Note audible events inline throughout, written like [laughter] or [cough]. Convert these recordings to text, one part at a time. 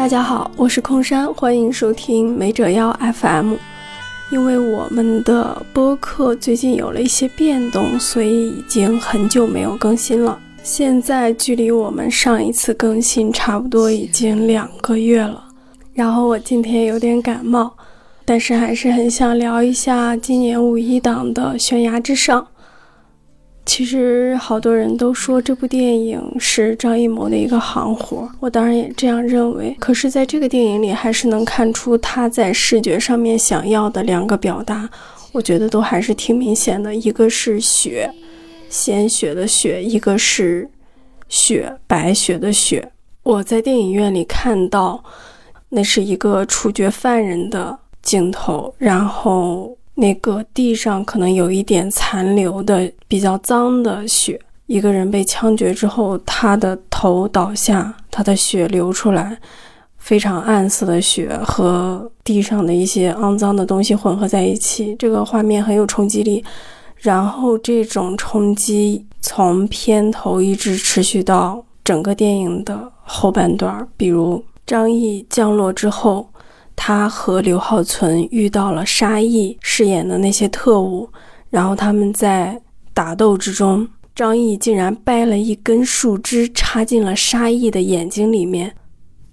大家好，我是空山，欢迎收听美者妖 FM。因为我们的播客最近有了一些变动，所以已经很久没有更新了。现在距离我们上一次更新差不多已经两个月了。然后我今天有点感冒，但是还是很想聊一下今年五一档的《悬崖之上》。其实好多人都说这部电影是张艺谋的一个行活，我当然也这样认为。可是，在这个电影里，还是能看出他在视觉上面想要的两个表达，我觉得都还是挺明显的。一个是血，鲜血的血；一个是雪，白雪的雪。我在电影院里看到，那是一个处决犯人的镜头，然后。那个地上可能有一点残留的比较脏的血，一个人被枪决之后，他的头倒下，他的血流出来，非常暗色的血和地上的一些肮脏的东西混合在一起，这个画面很有冲击力。然后这种冲击从片头一直持续到整个电影的后半段，比如张译降落之后。他和刘浩存遇到了沙溢饰演的那些特务，然后他们在打斗之中，张译竟然掰了一根树枝插进了沙溢的眼睛里面。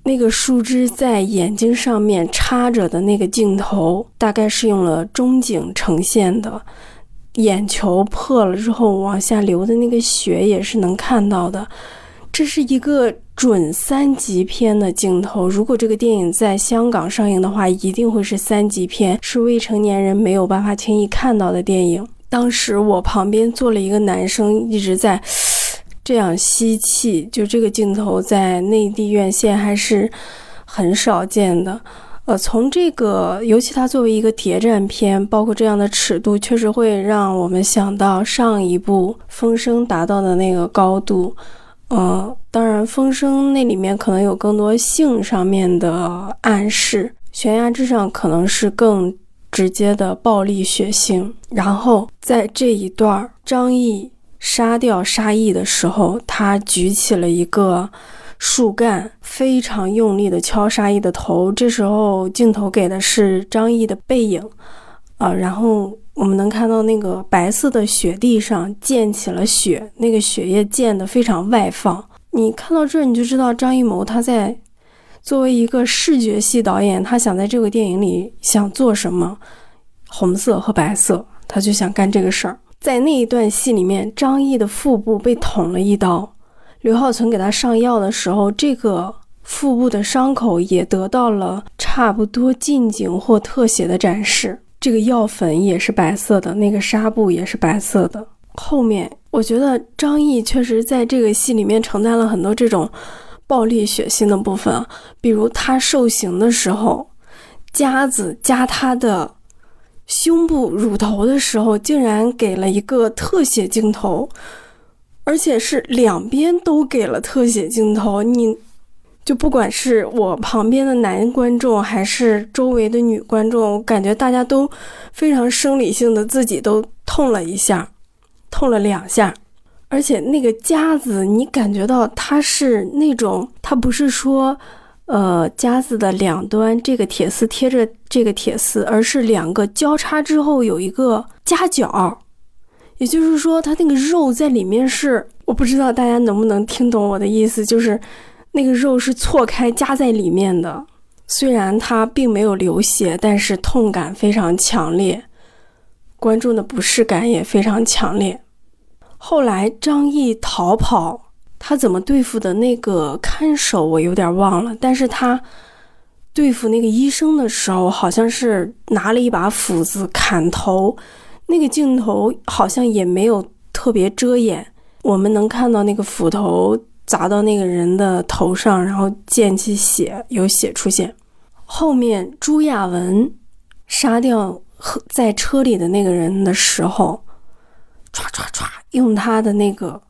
那个树枝在眼睛上面插着的那个镜头，大概是用了中景呈现的，眼球破了之后往下流的那个血也是能看到的。这是一个准三级片的镜头。如果这个电影在香港上映的话，一定会是三级片，是未成年人没有办法轻易看到的电影。当时我旁边坐了一个男生，一直在 [sniffs] 这样吸气。就这个镜头在内地院线还是很少见的。呃，从这个，尤其它作为一个谍战片，包括这样的尺度，确实会让我们想到上一部《风声》达到的那个高度。呃，当然，风声那里面可能有更多性上面的暗示，悬崖之上可能是更直接的暴力血腥。然后在这一段张译杀掉沙溢的时候，他举起了一个树干，非常用力的敲沙溢的头。这时候镜头给的是张译的背影，啊，然后。我们能看到那个白色的雪地上溅起了雪，那个血液溅得非常外放。你看到这儿，你就知道张艺谋他在作为一个视觉系导演，他想在这个电影里想做什么？红色和白色，他就想干这个事儿。在那一段戏里面，张译的腹部被捅了一刀，刘浩存给他上药的时候，这个腹部的伤口也得到了差不多近景或特写的展示。这个药粉也是白色的，那个纱布也是白色的。后面我觉得张译确实在这个戏里面承担了很多这种暴力血腥的部分，比如他受刑的时候，夹子夹他的胸部乳头的时候，竟然给了一个特写镜头，而且是两边都给了特写镜头。你。就不管是我旁边的男观众，还是周围的女观众，我感觉大家都非常生理性的自己都痛了一下，痛了两下，而且那个夹子，你感觉到它是那种，它不是说，呃，夹子的两端这个铁丝贴着这个铁丝，而是两个交叉之后有一个夹角，也就是说，它那个肉在里面是，我不知道大家能不能听懂我的意思，就是。那个肉是错开夹在里面的，虽然它并没有流血，但是痛感非常强烈，观众的不适感也非常强烈。后来张译逃跑，他怎么对付的那个看守我有点忘了，但是他对付那个医生的时候，好像是拿了一把斧子砍头，那个镜头好像也没有特别遮掩，我们能看到那个斧头。砸到那个人的头上，然后溅起血，有血出现。后面朱亚文杀掉在车里的那个人的时候，唰唰唰，用他的那个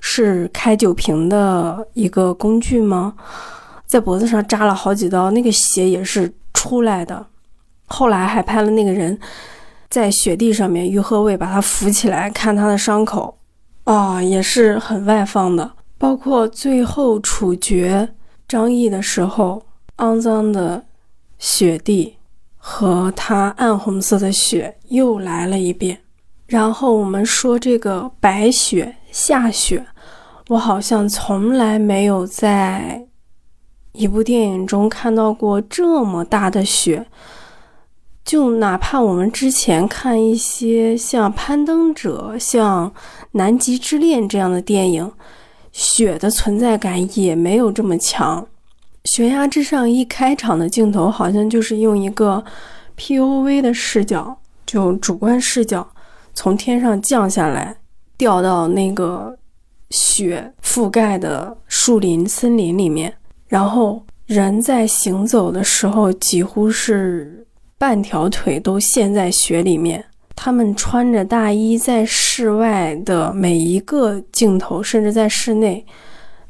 是开酒瓶的一个工具吗？在脖子上扎了好几刀，那个血也是出来的。后来还拍了那个人在雪地上面，于和伟把他扶起来看他的伤口，啊，也是很外放的。包括最后处决张译的时候，肮脏的雪地和它暗红色的雪又来了一遍。然后我们说这个白雪下雪，我好像从来没有在一部电影中看到过这么大的雪。就哪怕我们之前看一些像《攀登者》、像《南极之恋》这样的电影，雪的存在感也没有这么强。悬崖之上一开场的镜头，好像就是用一个 POV 的视角，就主观视角，从天上降下来，掉到那个雪覆盖的树林、森林里面，然后人在行走的时候，几乎是。半条腿都陷在雪里面，他们穿着大衣，在室外的每一个镜头，甚至在室内，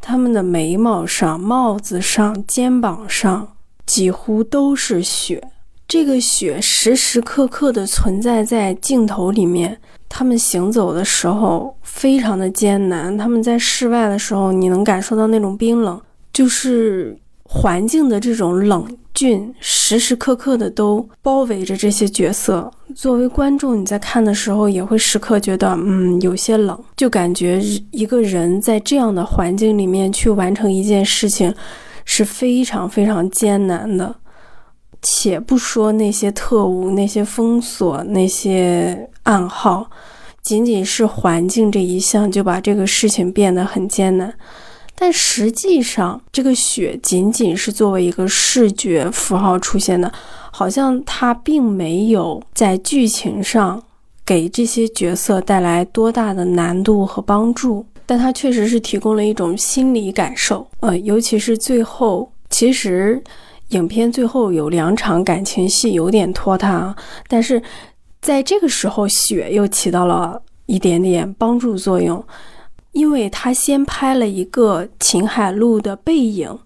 他们的眉毛上、帽子上、肩膀上几乎都是雪。这个雪时时刻刻的存在在镜头里面。他们行走的时候非常的艰难，他们在室外的时候，你能感受到那种冰冷，就是环境的这种冷。峻时时刻刻的都包围着这些角色，作为观众，你在看的时候也会时刻觉得，嗯，有些冷，就感觉一个人在这样的环境里面去完成一件事情是非常非常艰难的。且不说那些特务、那些封锁、那些暗号，仅仅是环境这一项就把这个事情变得很艰难。但实际上，这个雪仅仅是作为一个视觉符号出现的，好像它并没有在剧情上给这些角色带来多大的难度和帮助。但它确实是提供了一种心理感受，呃，尤其是最后，其实影片最后有两场感情戏有点拖沓，但是在这个时候，雪又起到了一点点帮助作用。因为他先拍了一个秦海璐的背影，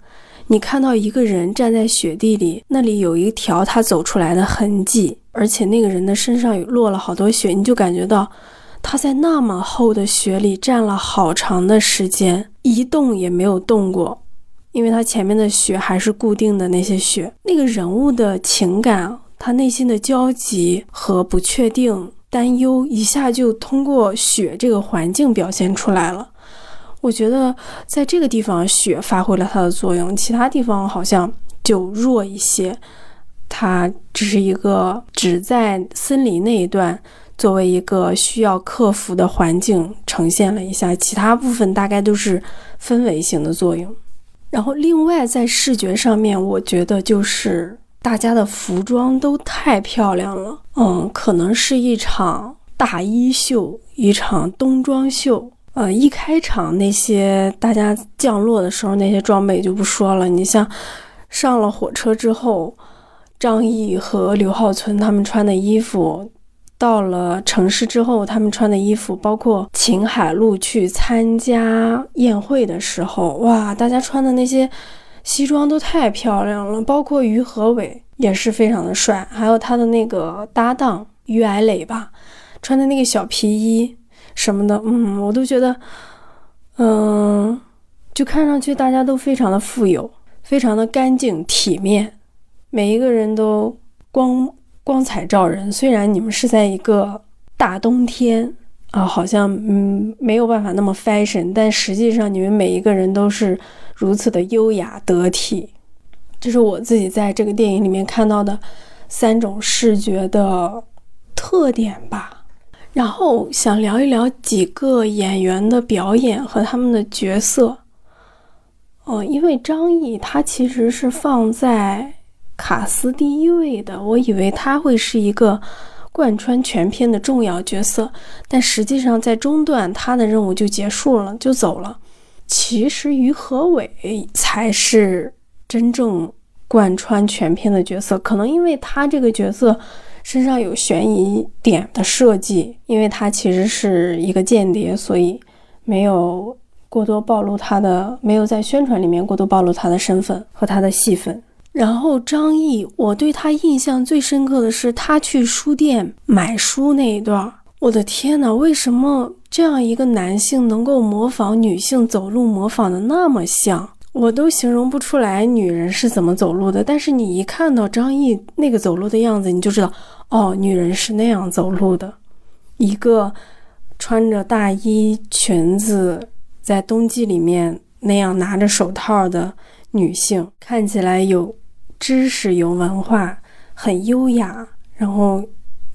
你看到一个人站在雪地里，那里有一条他走出来的痕迹，而且那个人的身上落了好多雪，你就感觉到他在那么厚的雪里站了好长的时间，一动也没有动过，因为他前面的雪还是固定的那些雪。那个人物的情感，他内心的焦急和不确定。担忧一下就通过雪这个环境表现出来了。我觉得在这个地方雪发挥了它的作用，其他地方好像就弱一些。它只是一个只在森林那一段作为一个需要克服的环境呈现了一下，其他部分大概都是氛围型的作用。然后另外在视觉上面，我觉得就是。大家的服装都太漂亮了，嗯，可能是一场大衣秀，一场冬装秀。呃，一开场那些大家降落的时候那些装备就不说了，你像上了火车之后，张译和刘浩存他们穿的衣服，到了城市之后他们穿的衣服，包括秦海璐去参加宴会的时候，哇，大家穿的那些。西装都太漂亮了，包括于和伟也是非常的帅，还有他的那个搭档于矮磊吧，穿的那个小皮衣什么的，嗯，我都觉得，嗯，就看上去大家都非常的富有，非常的干净体面，每一个人都光光彩照人。虽然你们是在一个大冬天啊，好像嗯没有办法那么 fashion，但实际上你们每一个人都是。如此的优雅得体，这是我自己在这个电影里面看到的三种视觉的特点吧。然后想聊一聊几个演员的表演和他们的角色。哦，因为张译他其实是放在卡斯第一位的，我以为他会是一个贯穿全片的重要角色，但实际上在中段他的任务就结束了，就走了。其实于和伟才是真正贯穿全片的角色，可能因为他这个角色身上有悬疑点的设计，因为他其实是一个间谍，所以没有过多暴露他的，没有在宣传里面过多暴露他的身份和他的戏份。然后张译，我对他印象最深刻的是他去书店买书那一段。我的天哪，为什么这样一个男性能够模仿女性走路，模仿的那么像？我都形容不出来女人是怎么走路的。但是你一看到张译那个走路的样子，你就知道，哦，女人是那样走路的，一个穿着大衣裙子，在冬季里面那样拿着手套的女性，看起来有知识、有文化，很优雅，然后，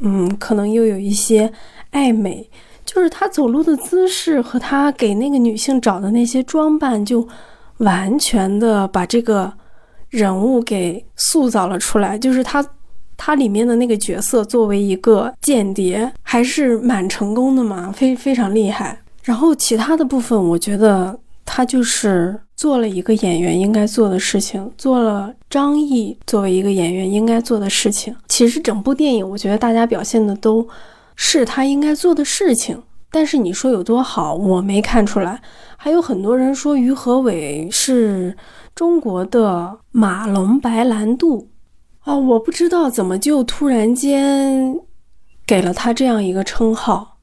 嗯，可能又有一些爱美。就是他走路的姿势和他给那个女性找的那些装扮，就完全的把这个人物给塑造了出来。就是他，他里面的那个角色作为一个间谍，还是蛮成功的嘛，非非常厉害。然后其他的部分，我觉得他就是做了一个演员应该做的事情，做了张译作为一个演员应该做的事情。其实整部电影，我觉得大家表现的都。是他应该做的事情，但是你说有多好，我没看出来。还有很多人说于和伟是中国的马龙白兰度，哦，我不知道怎么就突然间给了他这样一个称号。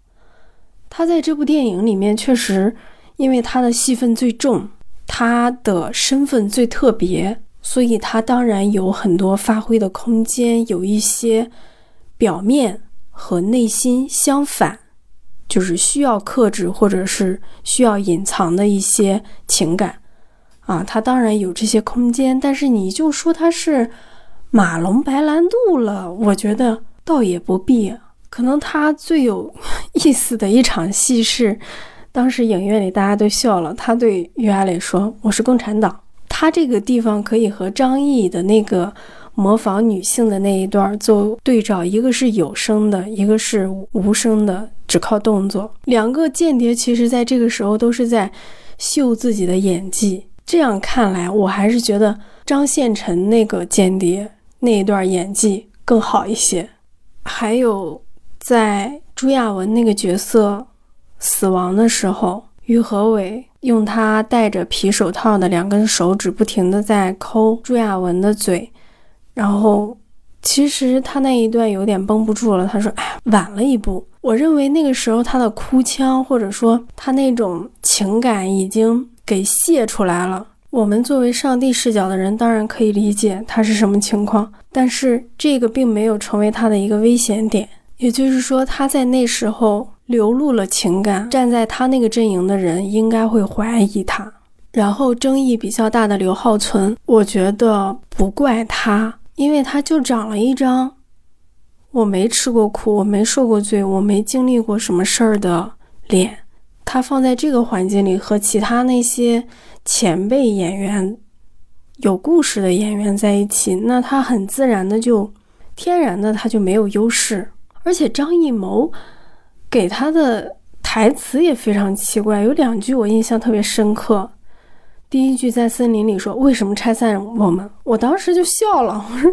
他在这部电影里面确实，因为他的戏份最重，他的身份最特别，所以他当然有很多发挥的空间，有一些表面。和内心相反，就是需要克制或者是需要隐藏的一些情感啊，他当然有这些空间，但是你就说他是马龙白兰度了，我觉得倒也不必。可能他最有意思的一场戏是，当时影院里大家都笑了，他对于阿磊说：“我是共产党。”他这个地方可以和张译的那个。模仿女性的那一段做对照，一个是有声的，一个是无声的，只靠动作。两个间谍其实在这个时候都是在秀自己的演技。这样看来，我还是觉得张献臣那个间谍那一段演技更好一些。还有，在朱亚文那个角色死亡的时候，于和伟用他戴着皮手套的两根手指不停地在抠朱亚文的嘴。然后，其实他那一段有点绷不住了。他说：“哎，晚了一步。”我认为那个时候他的哭腔，或者说他那种情感已经给泄出来了。我们作为上帝视角的人，当然可以理解他是什么情况，但是这个并没有成为他的一个危险点。也就是说，他在那时候流露了情感，站在他那个阵营的人应该会怀疑他。然后争议比较大的刘浩存，我觉得不怪他。因为他就长了一张我没吃过苦、我没受过罪、我没经历过什么事儿的脸，他放在这个环境里和其他那些前辈演员、有故事的演员在一起，那他很自然的就天然的他就没有优势。而且张艺谋给他的台词也非常奇怪，有两句我印象特别深刻。第一句在森林里说：“为什么拆散我们？”我当时就笑了，我说：“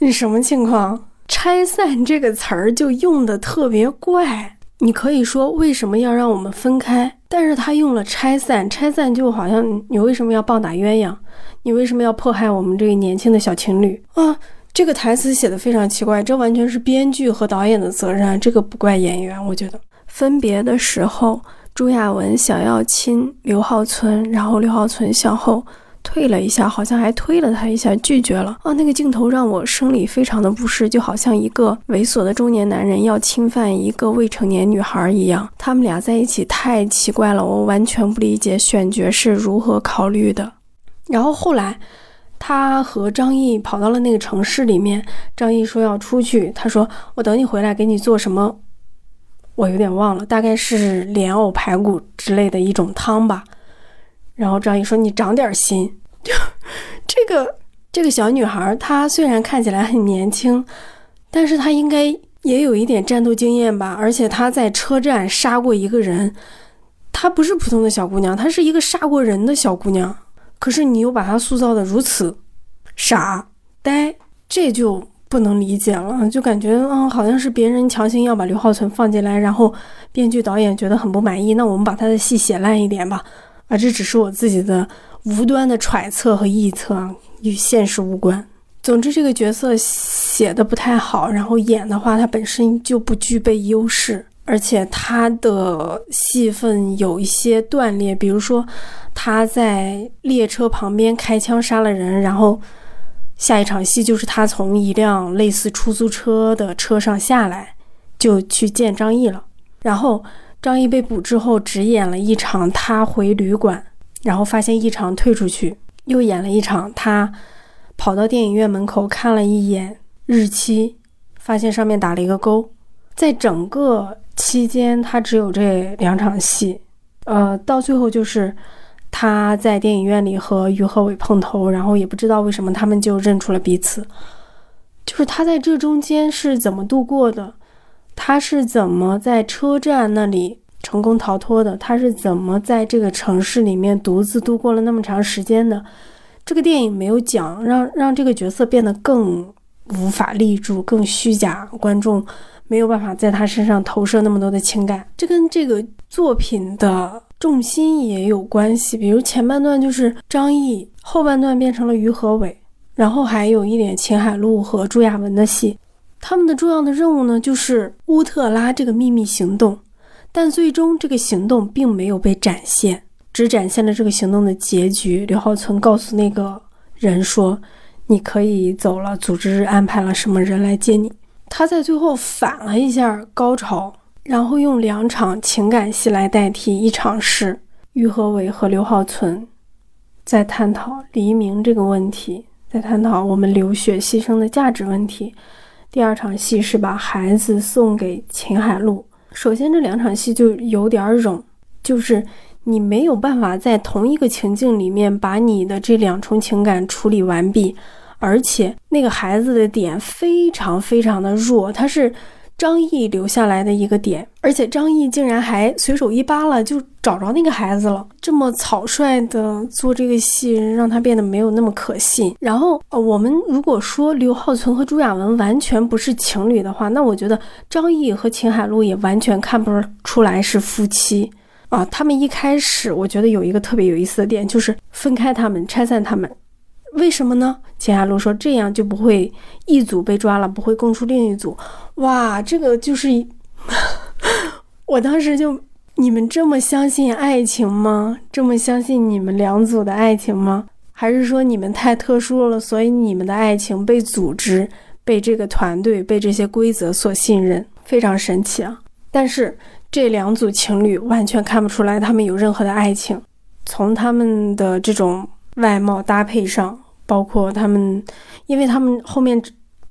你什么情况？拆散这个词儿就用的特别怪。你可以说为什么要让我们分开，但是他用了拆散，拆散就好像你为什么要棒打鸳鸯？你为什么要迫害我们这个年轻的小情侣啊？这个台词写的非常奇怪，这完全是编剧和导演的责任，这个不怪演员。我觉得分别的时候。朱亚文想要亲刘浩存，然后刘浩存向后退了一下，好像还推了他一下，拒绝了。啊，那个镜头让我生理非常的不适，就好像一个猥琐的中年男人要侵犯一个未成年女孩一样。他们俩在一起太奇怪了，我完全不理解选角是如何考虑的。然后后来，他和张毅跑到了那个城市里面，张毅说要出去，他说我等你回来给你做什么。我有点忘了，大概是莲藕排骨之类的一种汤吧。然后张毅说：“你长点心。”就 [laughs] 这个这个小女孩，她虽然看起来很年轻，但是她应该也有一点战斗经验吧。而且她在车站杀过一个人，她不是普通的小姑娘，她是一个杀过人的小姑娘。可是你又把他塑造的如此傻呆，这就。不能理解了，就感觉嗯，好像是别人强行要把刘浩存放进来，然后编剧导演觉得很不满意，那我们把他的戏写烂一点吧。啊，这只是我自己的无端的揣测和臆测，与现实无关。总之，这个角色写的不太好，然后演的话，他本身就不具备优势。而且他的戏份有一些断裂，比如说他在列车旁边开枪杀了人，然后下一场戏就是他从一辆类似出租车的车上下来，就去见张译了。然后张译被捕之后，只演了一场他回旅馆，然后发现异常退出去，又演了一场他跑到电影院门口看了一眼日期，发现上面打了一个勾。在整个期间，他只有这两场戏，呃，到最后就是他在电影院里和于和伟碰头，然后也不知道为什么他们就认出了彼此。就是他在这中间是怎么度过的？他是怎么在车站那里成功逃脱的？他是怎么在这个城市里面独自度过了那么长时间的？这个电影没有讲，让让这个角色变得更无法立住，更虚假，观众。没有办法在他身上投射那么多的情感，这跟这个作品的重心也有关系。比如前半段就是张译，后半段变成了于和伟，然后还有一点秦海璐和朱亚文的戏。他们的重要的任务呢，就是乌特拉这个秘密行动，但最终这个行动并没有被展现，只展现了这个行动的结局。刘浩存告诉那个人说：“你可以走了，组织安排了什么人来接你。”他在最后反了一下高潮，然后用两场情感戏来代替。一场是于和伟和刘浩存在探讨黎明这个问题，在探讨我们流血牺牲的价值问题。第二场戏是把孩子送给秦海璐。首先，这两场戏就有点冗，就是你没有办法在同一个情境里面把你的这两重情感处理完毕。而且那个孩子的点非常非常的弱，他是张译留下来的一个点，而且张译竟然还随手一扒拉就找着那个孩子了，这么草率的做这个戏，让他变得没有那么可信。然后呃，我们如果说刘浩存和朱亚文完全不是情侣的话，那我觉得张译和秦海璐也完全看不出来是夫妻啊。他们一开始我觉得有一个特别有意思的点，就是分开他们，拆散他们。为什么呢？秦海璐说：“这样就不会一组被抓了，不会供出另一组。”哇，这个就是，[laughs] 我当时就，你们这么相信爱情吗？这么相信你们两组的爱情吗？还是说你们太特殊了，所以你们的爱情被组织、被这个团队、被这些规则所信任？非常神奇啊！但是这两组情侣完全看不出来他们有任何的爱情，从他们的这种外貌搭配上。包括他们，因为他们后面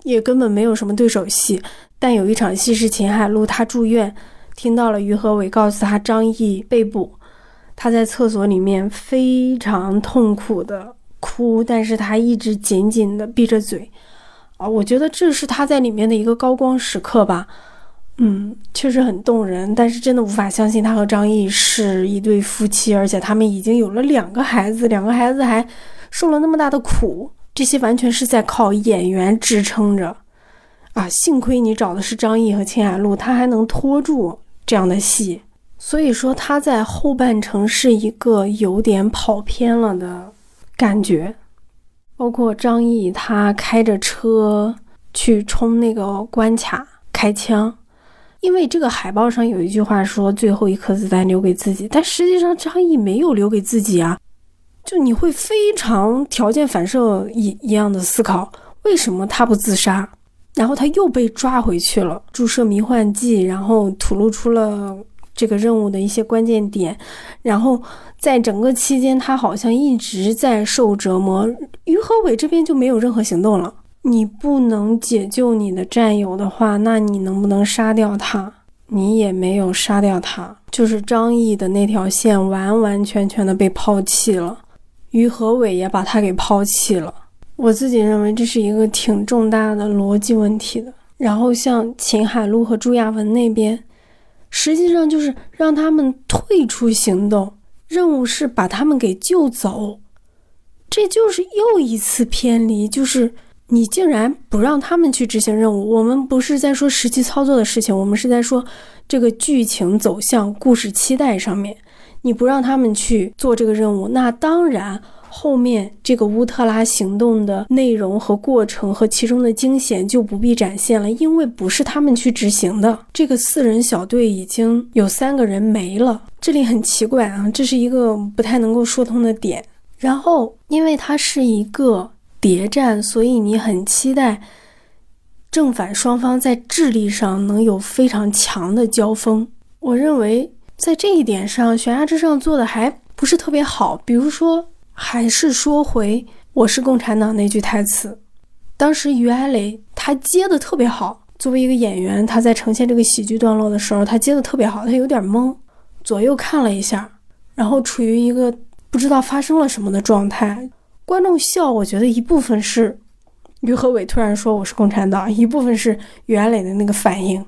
也根本没有什么对手戏，但有一场戏是秦海璐她住院，听到了于和伟告诉她张译被捕，她在厕所里面非常痛苦的哭，但是她一直紧紧的闭着嘴，啊，我觉得这是她在里面的一个高光时刻吧，嗯，确实很动人，但是真的无法相信她和张译是一对夫妻，而且他们已经有了两个孩子，两个孩子还。受了那么大的苦，这些完全是在靠演员支撑着，啊！幸亏你找的是张译和秦海璐，他还能拖住这样的戏。所以说他在后半程是一个有点跑偏了的感觉。包括张译他开着车去冲那个关卡开枪，因为这个海报上有一句话说最后一颗子弹留给自己，但实际上张译没有留给自己啊。就你会非常条件反射一一样的思考，为什么他不自杀？然后他又被抓回去了，注射迷幻剂，然后吐露出了这个任务的一些关键点。然后在整个期间，他好像一直在受折磨。于和伟这边就没有任何行动了。你不能解救你的战友的话，那你能不能杀掉他？你也没有杀掉他，就是张译的那条线完完全全的被抛弃了。于和伟也把他给抛弃了，我自己认为这是一个挺重大的逻辑问题的。然后像秦海璐和朱亚文那边，实际上就是让他们退出行动，任务是把他们给救走，这就是又一次偏离，就是你竟然不让他们去执行任务。我们不是在说实际操作的事情，我们是在说这个剧情走向、故事期待上面。你不让他们去做这个任务，那当然后面这个乌特拉行动的内容和过程和其中的惊险就不必展现了，因为不是他们去执行的。这个四人小队已经有三个人没了，这里很奇怪啊，这是一个不太能够说通的点。然后，因为它是一个谍战，所以你很期待正反双方在智力上能有非常强的交锋。我认为在这一点上，《悬崖之上》做的还不是特别好。比如说，还是说回“我是共产党”那句台词，当时于艾磊他接的特别好。作为一个演员，他在呈现这个喜剧段落的时候，他接的特别好，他有点懵，左右看了一下，然后处于一个。不知道发生了什么的状态，观众笑，我觉得一部分是于和伟突然说我是共产党，一部分是袁磊的那个反应，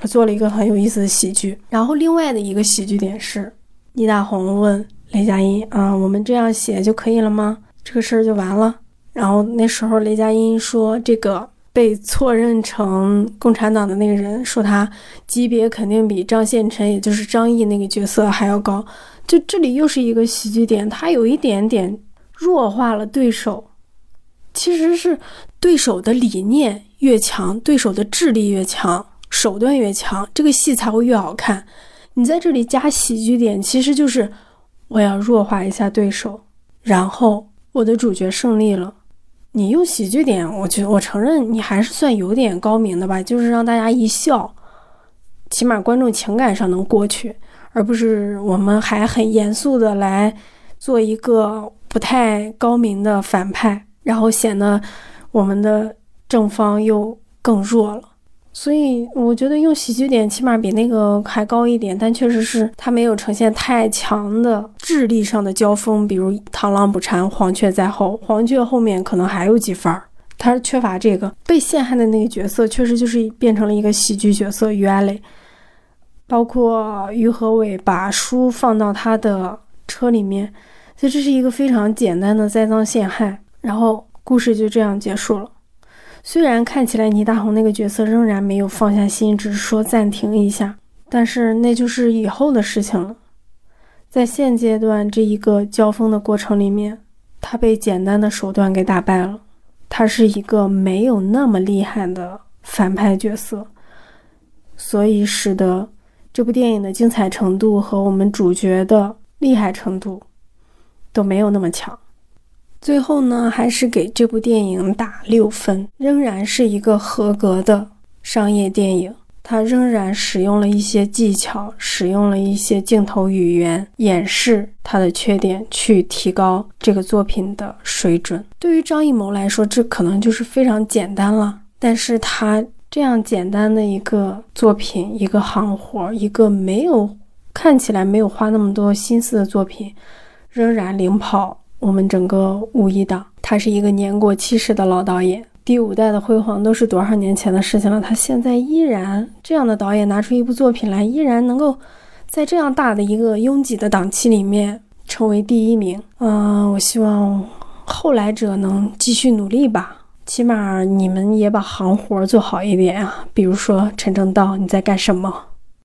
他做了一个很有意思的喜剧。然后另外的一个喜剧点是，倪大红问雷佳音啊，我们这样写就可以了吗？这个事儿就完了。然后那时候雷佳音说，这个被错认成共产党的那个人说他级别肯定比张献臣，也就是张译那个角色还要高。就这里又是一个喜剧点，他有一点点弱化了对手，其实是对手的理念越强，对手的智力越强，手段越强，这个戏才会越好看。你在这里加喜剧点，其实就是我要弱化一下对手，然后我的主角胜利了。你用喜剧点，我觉我承认你还是算有点高明的吧，就是让大家一笑，起码观众情感上能过去。而不是我们还很严肃的来做一个不太高明的反派，然后显得我们的正方又更弱了。所以我觉得用喜剧点起码比那个还高一点，但确实是他没有呈现太强的智力上的交锋，比如螳螂捕蝉，黄雀在后，黄雀后面可能还有几番儿，他是缺乏这个被陷害的那个角色，确实就是变成了一个喜剧角色于艾磊。包括于和伟把书放到他的车里面，所以这是一个非常简单的栽赃陷害，然后故事就这样结束了。虽然看起来倪大红那个角色仍然没有放下心，只是说暂停一下，但是那就是以后的事情了。在现阶段这一个交锋的过程里面，他被简单的手段给打败了。他是一个没有那么厉害的反派角色，所以使得。这部电影的精彩程度和我们主角的厉害程度都没有那么强。最后呢，还是给这部电影打六分，仍然是一个合格的商业电影。它仍然使用了一些技巧，使用了一些镜头语言掩饰它的缺点，去提高这个作品的水准。对于张艺谋来说，这可能就是非常简单了，但是他。这样简单的一个作品，一个行活，一个没有看起来没有花那么多心思的作品，仍然领跑我们整个五一档。他是一个年过七十的老导演，第五代的辉煌都是多少年前的事情了。他现在依然这样的导演拿出一部作品来，依然能够在这样大的一个拥挤的档期里面成为第一名。嗯，我希望后来者能继续努力吧。起码你们也把行活做好一点啊，比如说陈正道，你在干什么？